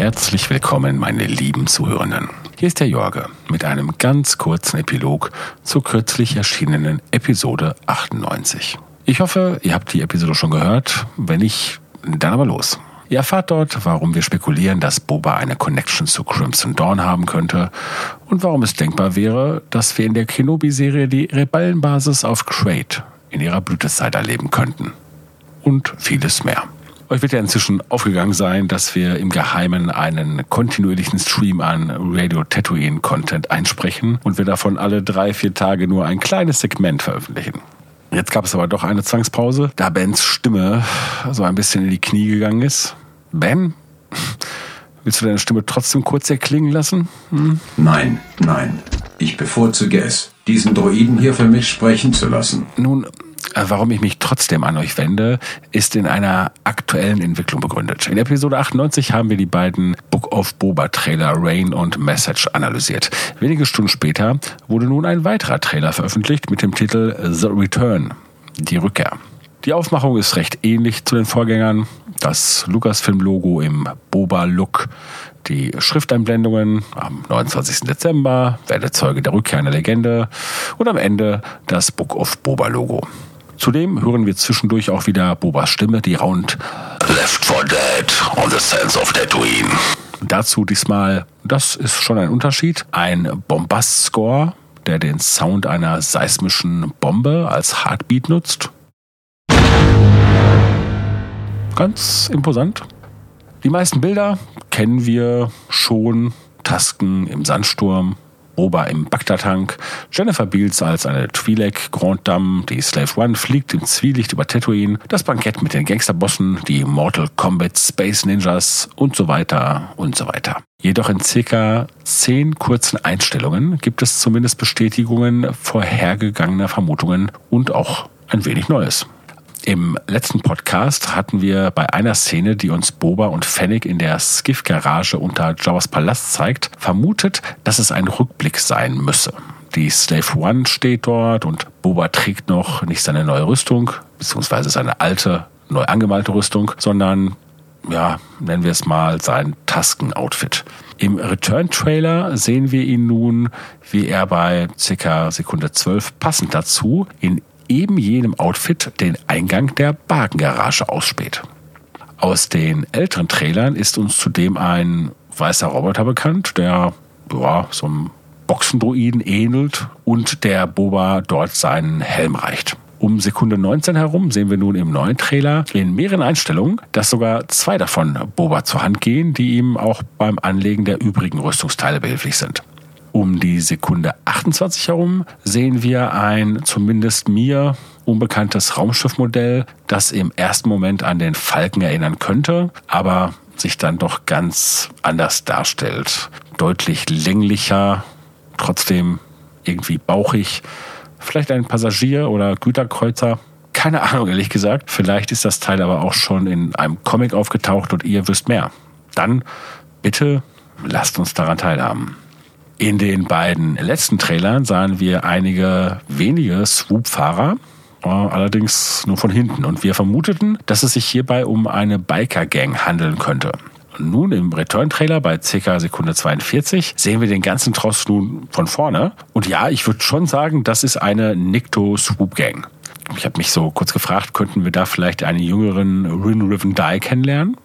herzlich willkommen, meine lieben Zuhörenden. Hier ist der Jorge mit einem ganz kurzen Epilog zur kürzlich erschienenen Episode 98. Ich hoffe, ihr habt die Episode schon gehört. Wenn nicht, dann aber los. Ihr erfahrt dort, warum wir spekulieren, dass Boba eine Connection zu Crimson Dawn haben könnte und warum es denkbar wäre, dass wir in der Kenobi-Serie die Rebellenbasis auf Crate in ihrer Blütezeit erleben könnten. Und vieles mehr. Euch wird ja inzwischen aufgegangen sein, dass wir im Geheimen einen kontinuierlichen Stream an Radio Tatooine Content einsprechen und wir davon alle drei, vier Tage nur ein kleines Segment veröffentlichen. Jetzt gab es aber doch eine Zwangspause, da Bens Stimme so ein bisschen in die Knie gegangen ist. Ben, willst du deine Stimme trotzdem kurz erklingen lassen? Hm? Nein, nein. Ich bevorzuge es, diesen Droiden hier für mich sprechen zu lassen. Nun, warum ich mich trotzdem an euch wende, ist in einer aktuellen Entwicklung begründet. In Episode 98 haben wir die beiden Book of Boba Trailer Rain und Message analysiert. Wenige Stunden später wurde nun ein weiterer Trailer veröffentlicht mit dem Titel The Return, die Rückkehr. Die Aufmachung ist recht ähnlich zu den Vorgängern. Das Lucasfilm-Logo im Boba-Look, die Schrifteinblendungen am 29. Dezember, werde Zeuge der Rückkehr einer Legende und am Ende das Book of Boba-Logo. Zudem hören wir zwischendurch auch wieder Bobas Stimme, die raunt Left for Dead on the Sands of Tatooine. Dazu diesmal, das ist schon ein Unterschied, ein Bombast-Score, der den Sound einer seismischen Bombe als Heartbeat nutzt. Ganz imposant. Die meisten Bilder kennen wir schon. Tasken im Sandsturm, Ober im Bagdad-Tank, Jennifer Beals als eine Twi'lek Grand Dame, die Slave One fliegt im Zwielicht über Tatooine, das Bankett mit den Gangsterbossen, die Mortal Kombat Space Ninjas und so weiter und so weiter. Jedoch in circa zehn kurzen Einstellungen gibt es zumindest Bestätigungen vorhergegangener Vermutungen und auch ein wenig Neues. Im letzten Podcast hatten wir bei einer Szene, die uns Boba und Fennec in der Skiff-Garage unter Jawas Palast zeigt, vermutet, dass es ein Rückblick sein müsse. Die Slave One steht dort und Boba trägt noch nicht seine neue Rüstung, beziehungsweise seine alte, neu angemalte Rüstung, sondern, ja, nennen wir es mal sein Tasken-Outfit. Im Return-Trailer sehen wir ihn nun, wie er bei ca. Sekunde 12 passend dazu in eben jenem Outfit den Eingang der Wagengarage ausspäht. Aus den älteren Trailern ist uns zudem ein weißer Roboter bekannt, der ja, so einem Boxendroiden ähnelt und der Boba dort seinen Helm reicht. Um Sekunde 19 herum sehen wir nun im neuen Trailer in mehreren Einstellungen, dass sogar zwei davon Boba zur Hand gehen, die ihm auch beim Anlegen der übrigen Rüstungsteile behilflich sind. Um die Sekunde 28 herum sehen wir ein zumindest mir unbekanntes Raumschiffmodell, das im ersten Moment an den Falken erinnern könnte, aber sich dann doch ganz anders darstellt. Deutlich länglicher, trotzdem irgendwie bauchig. Vielleicht ein Passagier- oder Güterkreuzer. Keine Ahnung, ehrlich gesagt. Vielleicht ist das Teil aber auch schon in einem Comic aufgetaucht und ihr wisst mehr. Dann bitte lasst uns daran teilhaben. In den beiden letzten Trailern sahen wir einige wenige Swoop-Fahrer, äh, allerdings nur von hinten. Und wir vermuteten, dass es sich hierbei um eine Biker-Gang handeln könnte. Nun im Return-Trailer bei ca. Sekunde 42 sehen wir den ganzen Tross nun von vorne. Und ja, ich würde schon sagen, das ist eine Nikto Swoop Gang. Ich habe mich so kurz gefragt, könnten wir da vielleicht einen jüngeren Rin Riven Die kennenlernen?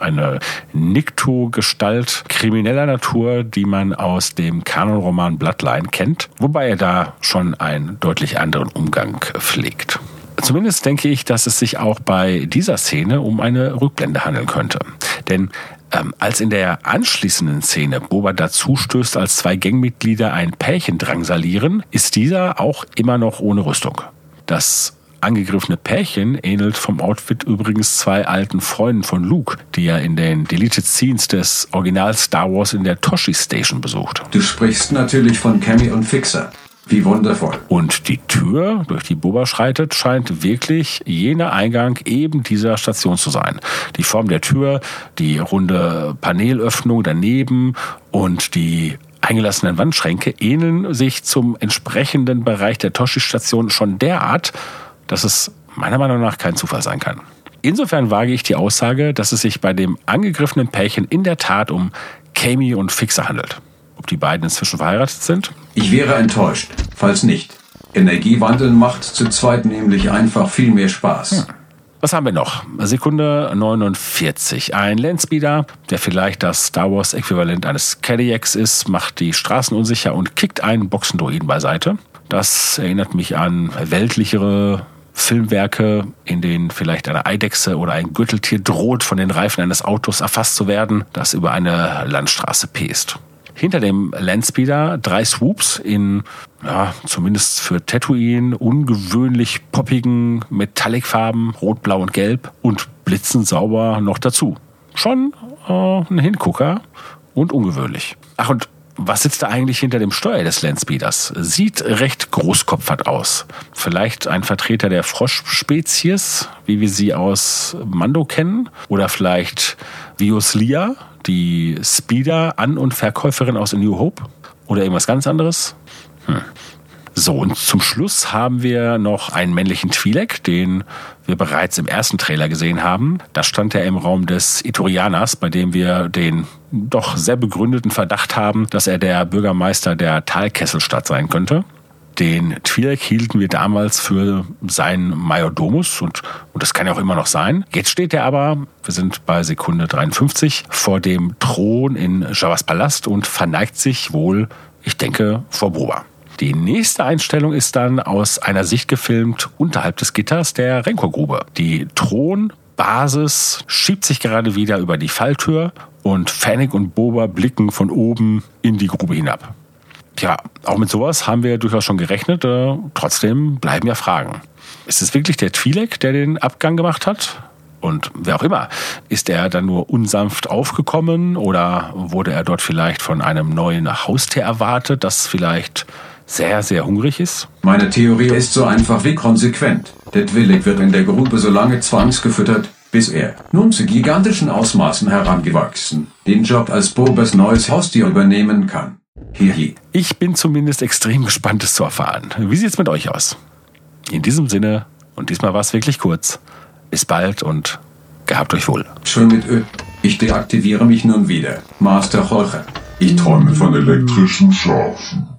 Eine Nikto-Gestalt krimineller Natur, die man aus dem Kanonroman Bloodline kennt, wobei er da schon einen deutlich anderen Umgang pflegt. Zumindest denke ich, dass es sich auch bei dieser Szene um eine Rückblende handeln könnte. Denn ähm, als in der anschließenden Szene Boba dazu stößt, als zwei Gangmitglieder ein Pärchen drangsalieren, ist dieser auch immer noch ohne Rüstung. Das angegriffene Pärchen ähnelt vom Outfit übrigens zwei alten Freunden von Luke, die er in den Deleted Scenes des Original Star Wars in der Toshi Station besucht. Du sprichst natürlich von Cammy und Fixer. Wie wundervoll. Und die Tür, durch die Boba schreitet, scheint wirklich jener Eingang eben dieser Station zu sein. Die Form der Tür, die runde Panelöffnung daneben und die eingelassenen Wandschränke ähneln sich zum entsprechenden Bereich der Toshi-Station schon derart, dass es meiner Meinung nach kein Zufall sein kann. Insofern wage ich die Aussage, dass es sich bei dem angegriffenen Pärchen in der Tat um Kami und Fixer handelt. Ob die beiden inzwischen verheiratet sind? Ich wäre enttäuscht, falls nicht. Energiewandeln macht zu zweit nämlich einfach viel mehr Spaß. Hm. Was haben wir noch? Sekunde 49. Ein Landspeeder, der vielleicht das Star Wars Äquivalent eines Cadillacs ist, macht die Straßen unsicher und kickt einen Boxendroiden beiseite. Das erinnert mich an weltlichere Filmwerke, in denen vielleicht eine Eidechse oder ein Gürteltier droht, von den Reifen eines Autos erfasst zu werden, das über eine Landstraße pest. Hinter dem Landspeeder drei Swoops in, ja, zumindest für Tatooine, ungewöhnlich poppigen Metallicfarben, rot, blau und gelb und blitzend sauber noch dazu. Schon äh, ein Hingucker und ungewöhnlich. Ach, und was sitzt da eigentlich hinter dem Steuer des Landspeeders? Sieht recht großkopfert aus. Vielleicht ein Vertreter der Froschspezies, wie wir sie aus Mando kennen? Oder vielleicht Vios Lia, die Speeder-An- und Verkäuferin aus A New Hope? Oder irgendwas ganz anderes? Hm. So, und zum Schluss haben wir noch einen männlichen Twi'lek, den wir bereits im ersten Trailer gesehen haben. Da stand er im Raum des Iturianers, bei dem wir den doch sehr begründeten Verdacht haben, dass er der Bürgermeister der Talkesselstadt sein könnte. Den Twi'lek hielten wir damals für seinen Majordomus und, und das kann ja auch immer noch sein. Jetzt steht er aber, wir sind bei Sekunde 53, vor dem Thron in Javas Palast und verneigt sich wohl, ich denke, vor Boba. Die nächste Einstellung ist dann aus einer Sicht gefilmt unterhalb des Gitters der Renkorgrube. Die Thronbasis schiebt sich gerade wieder über die Falltür und Fennec und Boba blicken von oben in die Grube hinab. Tja, auch mit sowas haben wir durchaus schon gerechnet. Äh, trotzdem bleiben ja Fragen. Ist es wirklich der Twi'lek, der den Abgang gemacht hat? Und wer auch immer, ist er dann nur unsanft aufgekommen oder wurde er dort vielleicht von einem neuen Haustier erwartet, das vielleicht sehr, sehr hungrig ist? Meine Theorie ist so einfach wie konsequent. Der Twillig wird in der Grube so lange zwangsgefüttert, bis er, nun zu gigantischen Ausmaßen herangewachsen, den Job als Bobes neues Haustier übernehmen kann. Hihi. Ich bin zumindest extrem gespannt, es zu erfahren. Wie sieht's mit euch aus? In diesem Sinne, und diesmal war es wirklich kurz, bis bald und gehabt euch wohl. Schön mit Ö. Ich deaktiviere mich nun wieder. Master Jorge. Ich träume von elektrischen Schafen.